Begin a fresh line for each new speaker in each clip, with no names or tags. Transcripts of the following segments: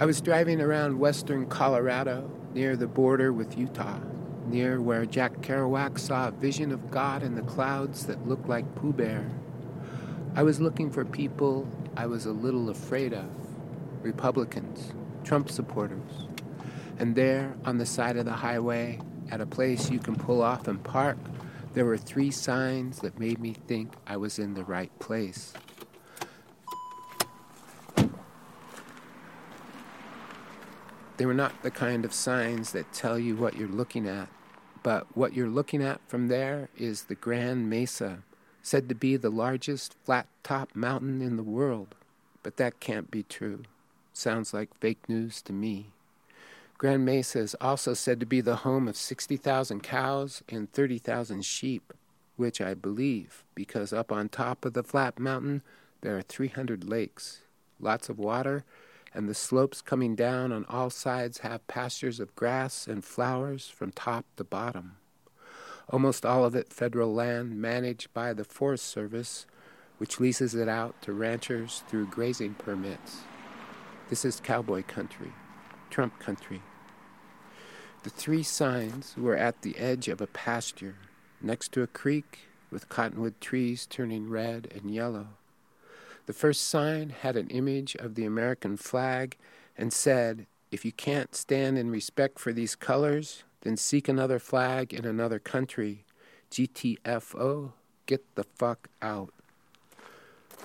I was driving around western Colorado near the border with Utah, near where Jack Kerouac saw a vision of God in the clouds that looked like Pooh Bear. I was looking for people I was a little afraid of Republicans, Trump supporters. And there, on the side of the highway, at a place you can pull off and park, there were three signs that made me think I was in the right place. They were not the kind of signs that tell you what you're looking at, but what you're looking at from there is the Grand Mesa, said to be the largest flat top mountain in the world. But that can't be true. Sounds like fake news to me. Grand Mesa is also said to be the home of 60,000 cows and 30,000 sheep, which I believe because up on top of the flat mountain there are 300 lakes, lots of water, and the slopes coming down on all sides have pastures of grass and flowers from top to bottom. Almost all of it federal land managed by the Forest Service, which leases it out to ranchers through grazing permits. This is cowboy country, Trump country. The three signs were at the edge of a pasture, next to a creek with cottonwood trees turning red and yellow. The first sign had an image of the American flag and said, If you can't stand in respect for these colors, then seek another flag in another country. GTFO, get the fuck out.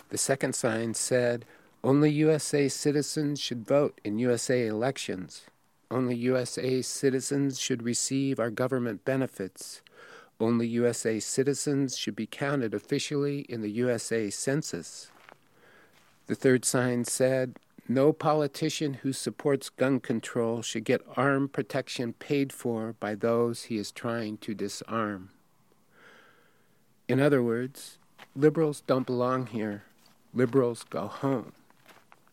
The second sign said, Only USA citizens should vote in USA elections. Only USA citizens should receive our government benefits. Only USA citizens should be counted officially in the USA Census. The third sign said, No politician who supports gun control should get arm protection paid for by those he is trying to disarm. In other words, liberals don't belong here. Liberals go home.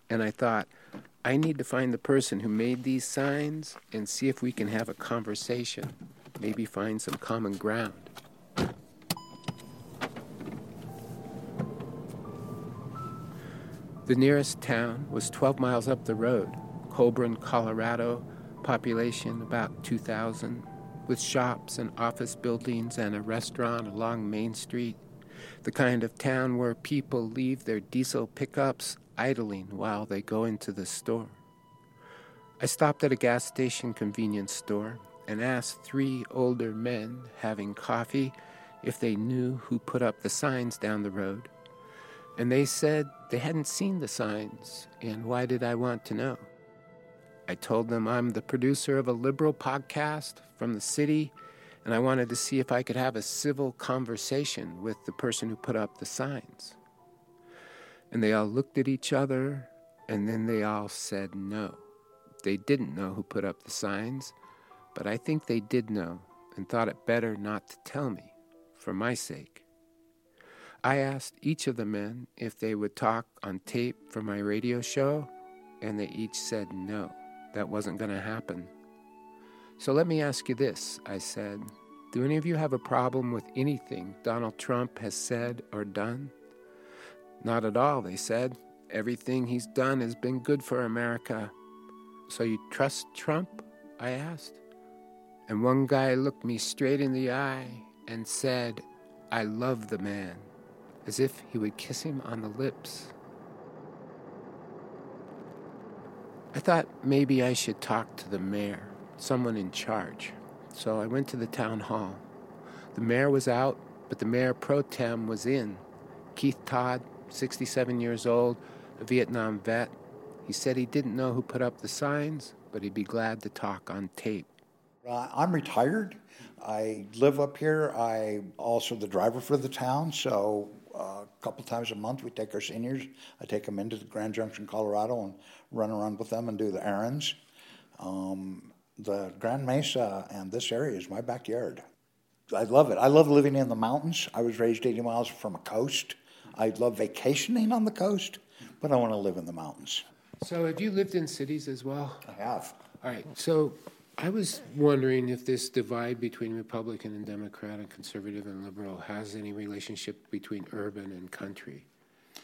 And I thought, I need to find the person who made these signs and see if we can have a conversation, maybe find some common ground. The nearest town was 12 miles up the road, Collbran, Colorado, population about 2,000, with shops and office buildings and a restaurant along Main Street. The kind of town where people leave their diesel pickups idling while they go into the store. I stopped at a gas station convenience store and asked three older men having coffee if they knew who put up the signs down the road. And they said they hadn't seen the signs, and why did I want to know? I told them I'm the producer of a liberal podcast from the city, and I wanted to see if I could have a civil conversation with the person who put up the signs. And they all looked at each other, and then they all said no. They didn't know who put up the signs, but I think they did know and thought it better not to tell me, for my sake. I asked each of the men if they would talk on tape for my radio show, and they each said no, that wasn't going to happen. So let me ask you this, I said. Do any of you have a problem with anything Donald Trump has said or done? Not at all, they said. Everything he's done has been good for America. So you trust Trump? I asked. And one guy looked me straight in the eye and said, I love the man as if he would kiss him on the lips. I thought maybe I should talk to the mayor, someone in charge. So I went to the town hall. The mayor was out, but the mayor pro tem was in. Keith Todd, 67 years old, a Vietnam vet. He said he didn't know who put up the signs, but he'd be glad to talk on tape.
Uh, I'm retired. I live up here. I'm also the driver for the town, so a couple times a month, we take our seniors. I take them into the Grand Junction, Colorado, and run around with them and do the errands. Um, the Grand Mesa and this area is my backyard. I love it. I love living in the mountains. I was raised 80 miles from a coast. I love vacationing on the coast, but I want to live in the mountains.
So, have you lived in cities as well?
I have.
All right. So, I was wondering if this divide between Republican and Democrat and conservative and liberal has any relationship between urban and country.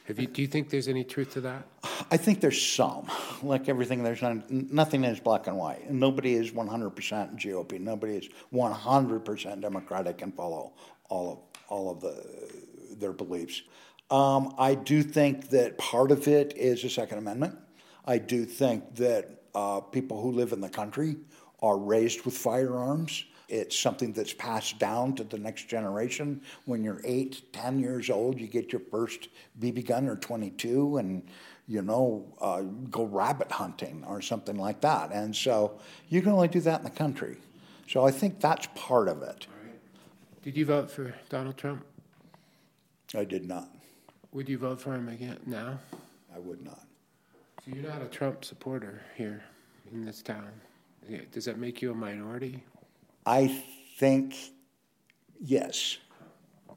You, do you think there's any truth to that?
I think there's some. Like everything, there's not, nothing is black and white. Nobody is 100% GOP. Nobody is 100% Democratic and follow all of all of the their beliefs. Um, I do think that part of it is the Second Amendment. I do think that uh, people who live in the country are raised with firearms. It's something that's passed down to the next generation. When you're eight, ten years old, you get your first BB gun or 22, and you know, uh, go rabbit hunting or something like that. And so you can only do that in the country. So I think that's part of it.
Did you vote for Donald Trump?
I did not.
Would you vote for him again now?
I would not.
So you're not a Trump supporter here in this town. Does that make you a minority?
I think yes.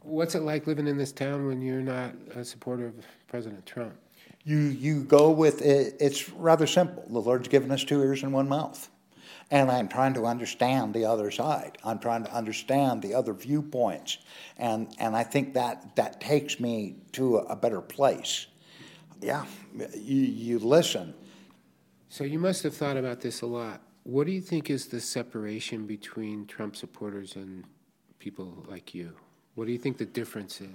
What's it like living in this town when you're not a supporter of President Trump?
You you go with it. It's rather simple. The Lord's given us two ears and one mouth, and I'm trying to understand the other side. I'm trying to understand the other viewpoints, and and I think that that takes me to a better place. Yeah, you you listen.
So you must have thought about this a lot. What do you think is the separation between Trump supporters and people like you? What do you think the difference is?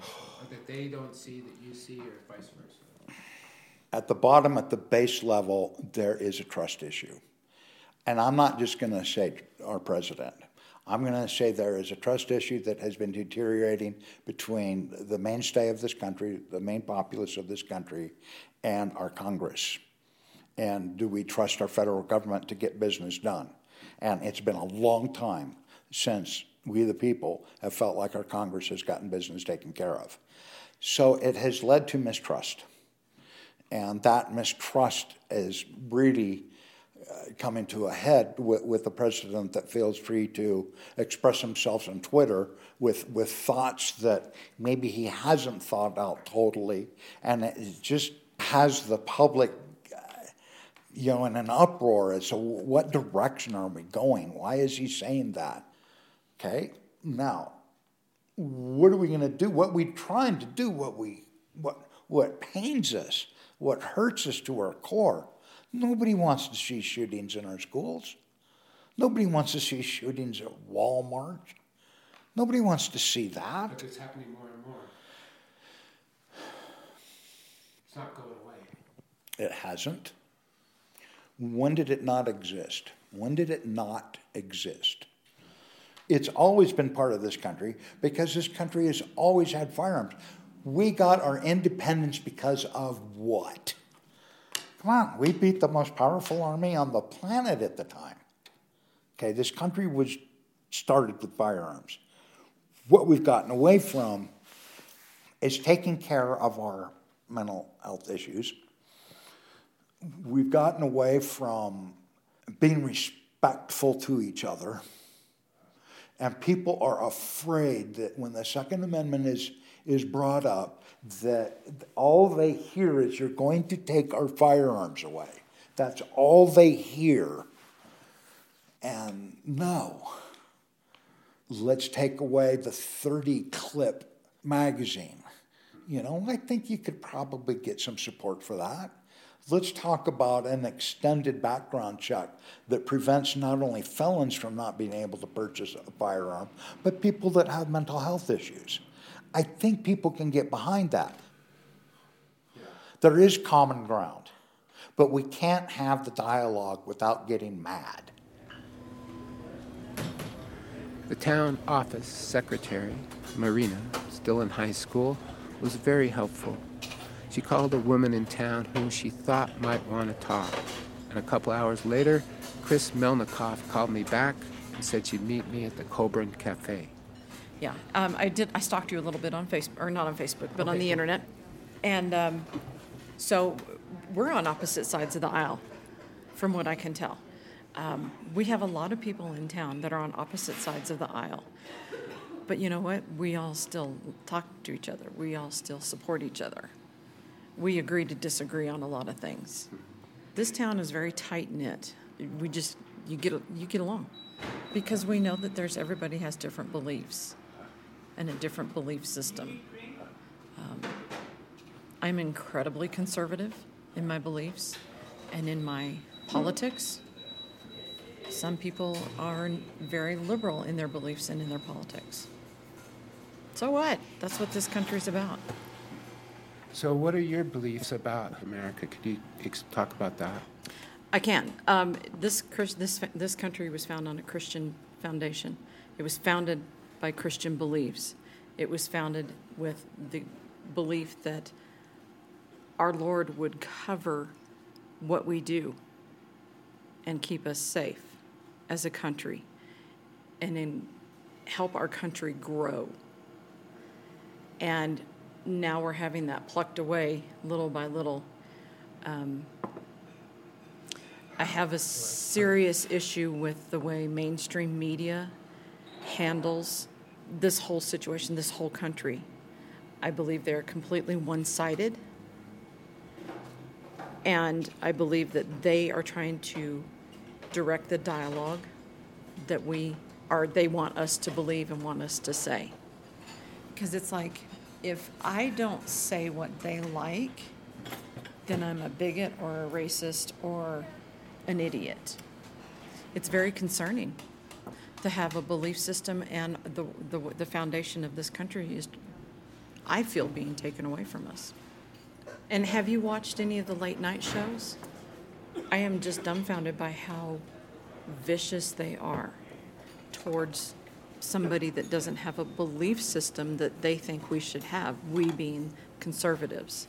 That they don't see that you see, or vice versa?
At the bottom, at the base level, there is a trust issue. And I'm not just going to say our president. I'm going to say there is a trust issue that has been deteriorating between the mainstay of this country, the main populace of this country, and our Congress. And do we trust our federal government to get business done? And it's been a long time since we, the people, have felt like our Congress has gotten business taken care of. So it has led to mistrust. And that mistrust is really uh, coming to a head with, with the president that feels free to express himself on Twitter with, with thoughts that maybe he hasn't thought out totally. And it just has the public you know, in an uproar as to what direction are we going? Why is he saying that? Okay, now, what are we going to do? What we trying to do? What we what what pains us? What hurts us to our core? Nobody wants to see shootings in our schools. Nobody wants to see shootings at Walmart. Nobody wants to see that.
But it's happening more and more. It's not going away.
It hasn't. When did it not exist? When did it not exist? It's always been part of this country because this country has always had firearms. We got our independence because of what? Come on, we beat the most powerful army on the planet at the time. Okay, this country was started with firearms. What we've gotten away from is taking care of our mental health issues we've gotten away from being respectful to each other. And people are afraid that when the Second Amendment is, is brought up, that all they hear is you're going to take our firearms away. That's all they hear. And no, let's take away the 30 clip magazine. You know, I think you could probably get some support for that. Let's talk about an extended background check that prevents not only felons from not being able to purchase a firearm, but people that have mental health issues. I think people can get behind that. There is common ground, but we can't have the dialogue without getting mad.
The town office secretary, Marina, still in high school, was very helpful. She called a woman in town whom she thought might want to talk. And a couple hours later, Chris Melnikoff called me back and said she'd meet me at the Collbran Cafe.
Yeah, um, I did. I stalked you a little bit on Facebook, or not on Facebook, but okay. on the internet, and um, so we're on opposite sides of the aisle, from what I can tell. Um, we have a lot of people in town that are on opposite sides of the aisle. But you know what? We all still talk to each other. We all still support each other we agree to disagree on a lot of things. This town is very tight knit. We just you get you get along because we know that there's everybody has different beliefs and a different belief system. Um, I'm incredibly conservative in my beliefs and in my politics. Some people are very liberal in their beliefs and in their politics. So what? That's what this country's about.
So, what are your beliefs about America? Could you ex- talk about that?
I can. Um, this this this country was founded on a Christian foundation. It was founded by Christian beliefs. It was founded with the belief that our Lord would cover what we do and keep us safe as a country and in help our country grow. And now we're having that plucked away little by little. Um, I have a serious issue with the way mainstream media handles this whole situation, this whole country. I believe they're completely one sided. And I believe that they are trying to direct the dialogue that we are, they want us to believe and want us to say. Because it's like, if I don't say what they like, then I'm a bigot or a racist or an idiot. It's very concerning to have a belief system and the, the, the foundation of this country is, I feel, being taken away from us. And have you watched any of the late night shows? I am just dumbfounded by how vicious they are towards somebody that doesn't have a belief system that they think we should have, we being conservatives.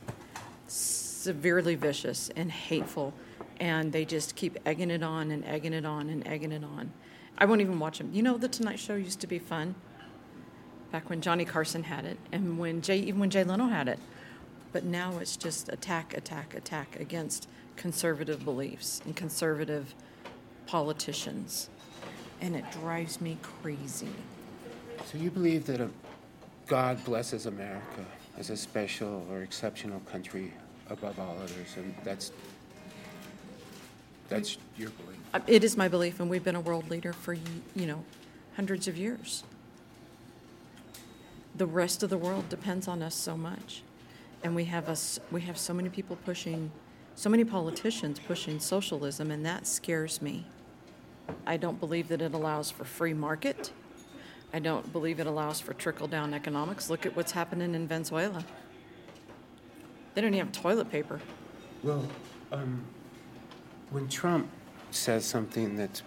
Severely vicious and hateful, and they just keep egging it on and egging it on and egging it on. I won't even watch them. You know, The Tonight Show used to be fun back when Johnny Carson had it and when Jay, even when Jay Leno had it. But now it's just attack, attack, attack against conservative beliefs and conservative politicians and it drives me crazy.
So you believe that a, God blesses America as a special or exceptional country above all others, and that's that's your belief.
Uh, it is my belief, and we've been a world leader for you know hundreds of years. The rest of the world depends on us so much, and we have us we have so many people pushing, so many politicians pushing socialism, and that scares me. I don't believe that it allows for free market. I don't believe it allows for trickle down economics. Look at what's happening in Venezuela. They don't even have toilet paper.
Well, um, when Trump says something that's,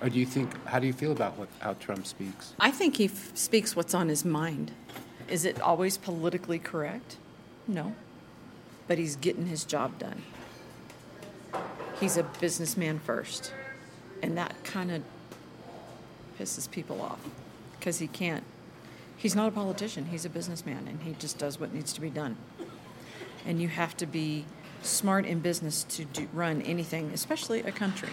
or do you think, how do you feel about what, how Trump speaks?
I think he f- speaks what's on his mind. Is it always politically correct? No. But he's getting his job done. He's a businessman first. And that kind of pisses people off because he can't, he's not a politician, he's a businessman, and he just does what needs to be done. And you have to be smart in business to do, run anything, especially a country.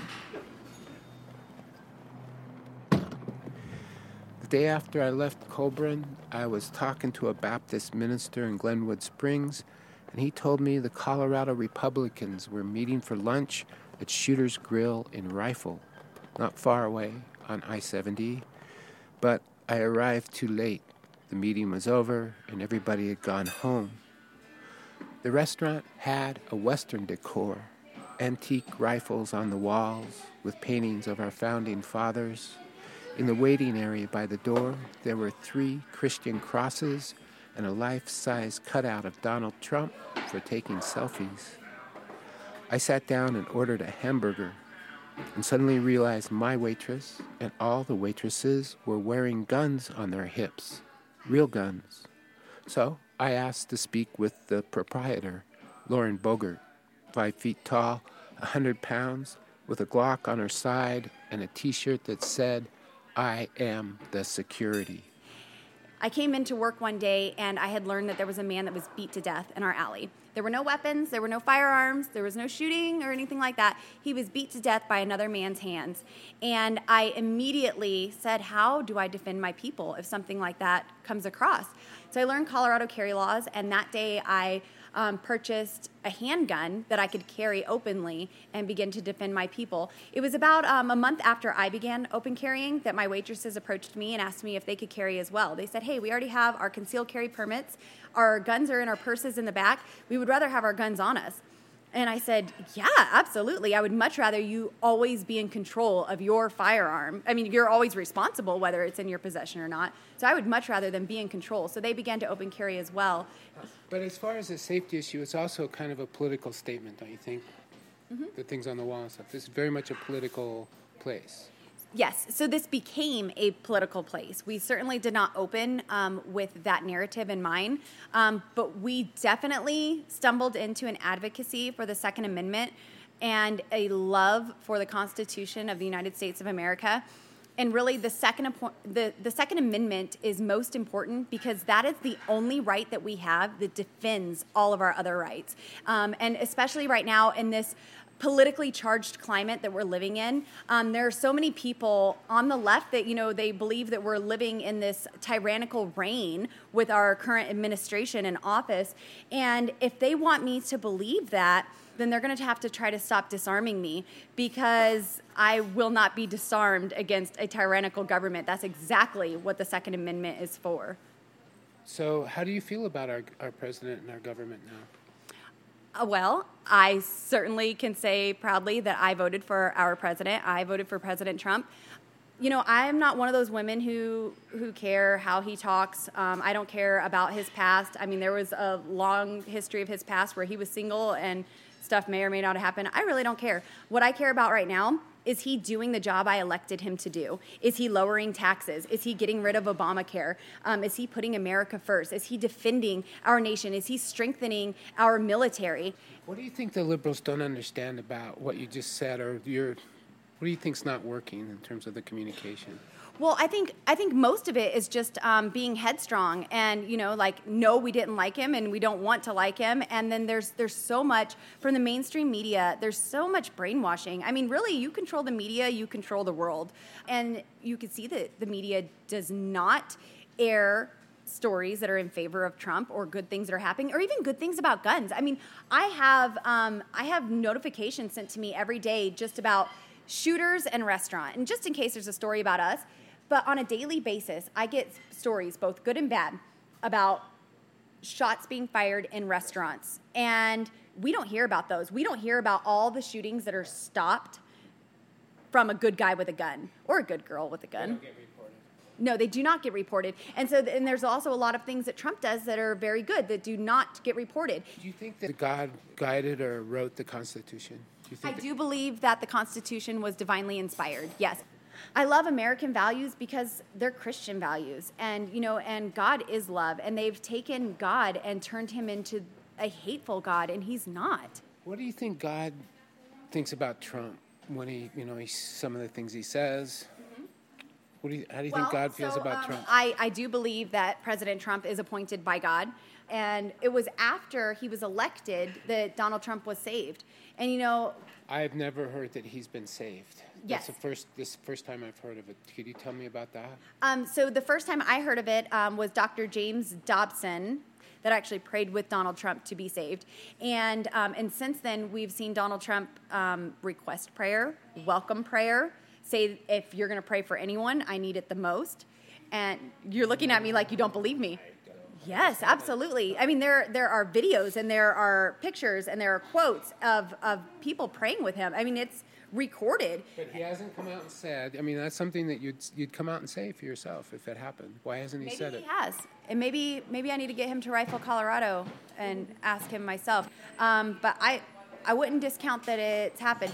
The day after I left Collbran, I was talking to a Baptist minister in Glenwood Springs, and he told me the Colorado Republicans were meeting for lunch at Shooter's Grill in Rifle not far away on I 70, but I arrived too late. The meeting was over and everybody had gone home. The restaurant had a Western decor, antique rifles on the walls with paintings of our founding fathers. In the waiting area by the door, there were three Christian crosses and a life size cutout of Donald Trump for taking selfies. I sat down and ordered a hamburger and suddenly realized my waitress and all the waitresses were wearing guns on their hips, real guns. So I asked to speak with the proprietor, Lauren Boebert, five feet tall, a hundred pounds, with a Glock on her side and a t shirt that said, I am the security.
I came into work one day and I had learned that there was a man that was beat to death in our alley. There were no weapons, there were no firearms, there was no shooting or anything like that. He was beat to death by another man's hands. And I immediately said, How do I defend my people if something like that comes across? So I learned Colorado carry laws, and that day I um, purchased a handgun that I could carry openly and begin to defend my people. It was about um, a month after I began open carrying that my waitresses approached me and asked me if they could carry as well. They said, Hey, we already have our concealed carry permits, our guns are in our purses in the back. We would rather have our guns on us. And I said, Yeah, absolutely. I would much rather you always be in control of your firearm. I mean, you're always responsible whether it's in your possession or not. So I would much rather than be in control. So they began to open carry as well.
But as far as a safety issue, it's also kind of a political statement, don't you think? Mm-hmm. The things on the wall and stuff. This is very much a political place.
Yes, so this became a political place. We certainly did not open um, with that narrative in mind, um, but we definitely stumbled into an advocacy for the Second Amendment and a love for the Constitution of the United States of America. And really, the second, the, the Second Amendment is most important because that is the only right that we have that defends all of our other rights. Um, and especially right now in this politically charged climate that we're living in. Um, there are so many people on the left that you know they believe that we're living in this tyrannical reign with our current administration in office, and if they want me to believe that. Then they're going to have to try to stop disarming me because I will not be disarmed against a tyrannical government. That's exactly what the Second Amendment is for.
So, how do you feel about our, our president and our government now?
Uh, well, I certainly can say proudly that I voted for our president. I voted for President Trump. You know, I'm not one of those women who who care how he talks. Um, I don't care about his past. I mean, there was a long history of his past where he was single and stuff may or may not have happened. I really don't care. What I care about right now is he doing the job I elected him to do? Is he lowering taxes? Is he getting rid of Obamacare? Um, is he putting America first? Is he defending our nation? Is he strengthening our military?
What do you think the liberals don't understand about what you just said, or your, what do you think's not working in terms of the communication?
Well, I think I think most of it is just um, being headstrong, and you know, like no, we didn't like him, and we don't want to like him. And then there's there's so much from the mainstream media. There's so much brainwashing. I mean, really, you control the media, you control the world, and you can see that the media does not air stories that are in favor of Trump or good things that are happening or even good things about guns. I mean, I have um, I have notifications sent to me every day just about shooters and restaurant. And just in case there's a story about us, but on a daily basis, I get stories, both good and bad, about shots being fired in restaurants. And we don't hear about those. We don't hear about all the shootings that are stopped from a good guy with a gun or a good girl with a gun. No, they do not get reported. And so, and there's also a lot of things that Trump does that are very good that do not get reported.
Do you think that God guided or wrote the Constitution?
Do I do believe that the Constitution was divinely inspired. Yes. I love American values because they're Christian values. And, you know, and God is love. And they've taken God and turned him into a hateful God, and he's not.
What do you think God thinks about Trump when he, you know, he, some of the things he says? Mm-hmm. What do you, how do you well, think God feels so, about um, Trump?
I, I do believe that President Trump is appointed by God. And it was after he was elected that Donald Trump was saved. And, you know,
I've never heard that he's been saved.
Yes.
That's the first, this first time I've heard of it. Could you tell me about that?
Um, so the first time I heard of it um, was Dr. James Dobson that actually prayed with Donald Trump to be saved. And, um, and since then, we've seen Donald Trump um, request prayer, welcome prayer, say, if you're going to pray for anyone, I need it the most. And you're looking at me like you don't believe me. Yes, absolutely. I mean, there there are videos and there are pictures and there are quotes of, of people praying with him. I mean, it's recorded.
But he hasn't come out and said. I mean, that's something that you'd you'd come out and say for yourself if it happened. Why hasn't he
maybe
said
he
it?
He has, and maybe maybe I need to get him to Rifle, Colorado, and ask him myself. Um, but I I wouldn't discount that it's happened.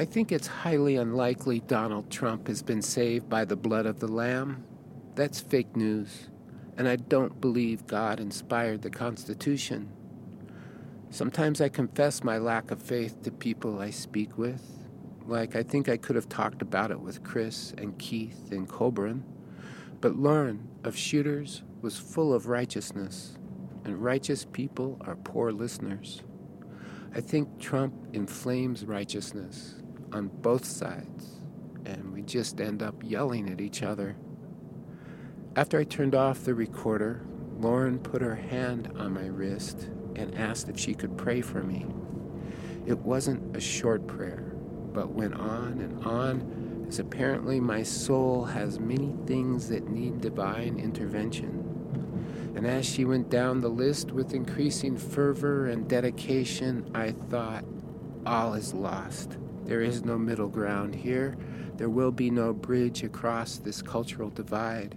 I think it's highly unlikely Donald Trump has been saved by the blood of the Lamb. That's fake news, and I don't believe God inspired the Constitution. Sometimes I confess my lack of faith to people I speak with. Like, I think I could have talked about it with Chris and Keith and Collbran. But Lauren of Shooters was full of righteousness, and righteous people are poor listeners. I think Trump inflames righteousness on both sides. and we just end up yelling at each other. After I turned off the recorder, Lauren put her hand on my wrist and asked if she could pray for me. It wasn't a short prayer, but went on and on, as apparently my soul has many things that need divine intervention. And as she went down the list with increasing fervor and dedication, I thought, all is lost. There is no middle ground here. There will be no bridge across this cultural divide.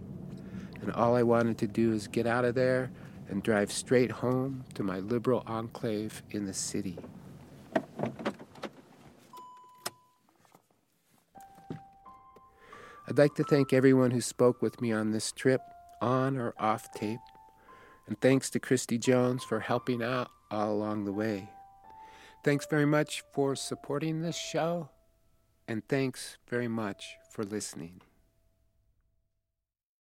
And all I wanted to do is get out of there and drive straight home to my liberal enclave in the city. I'd like to thank everyone who spoke with me on this trip, on or off tape, and thanks to Christy Jones for helping out all along the way. Thanks very much for supporting this show, and thanks very much for listening.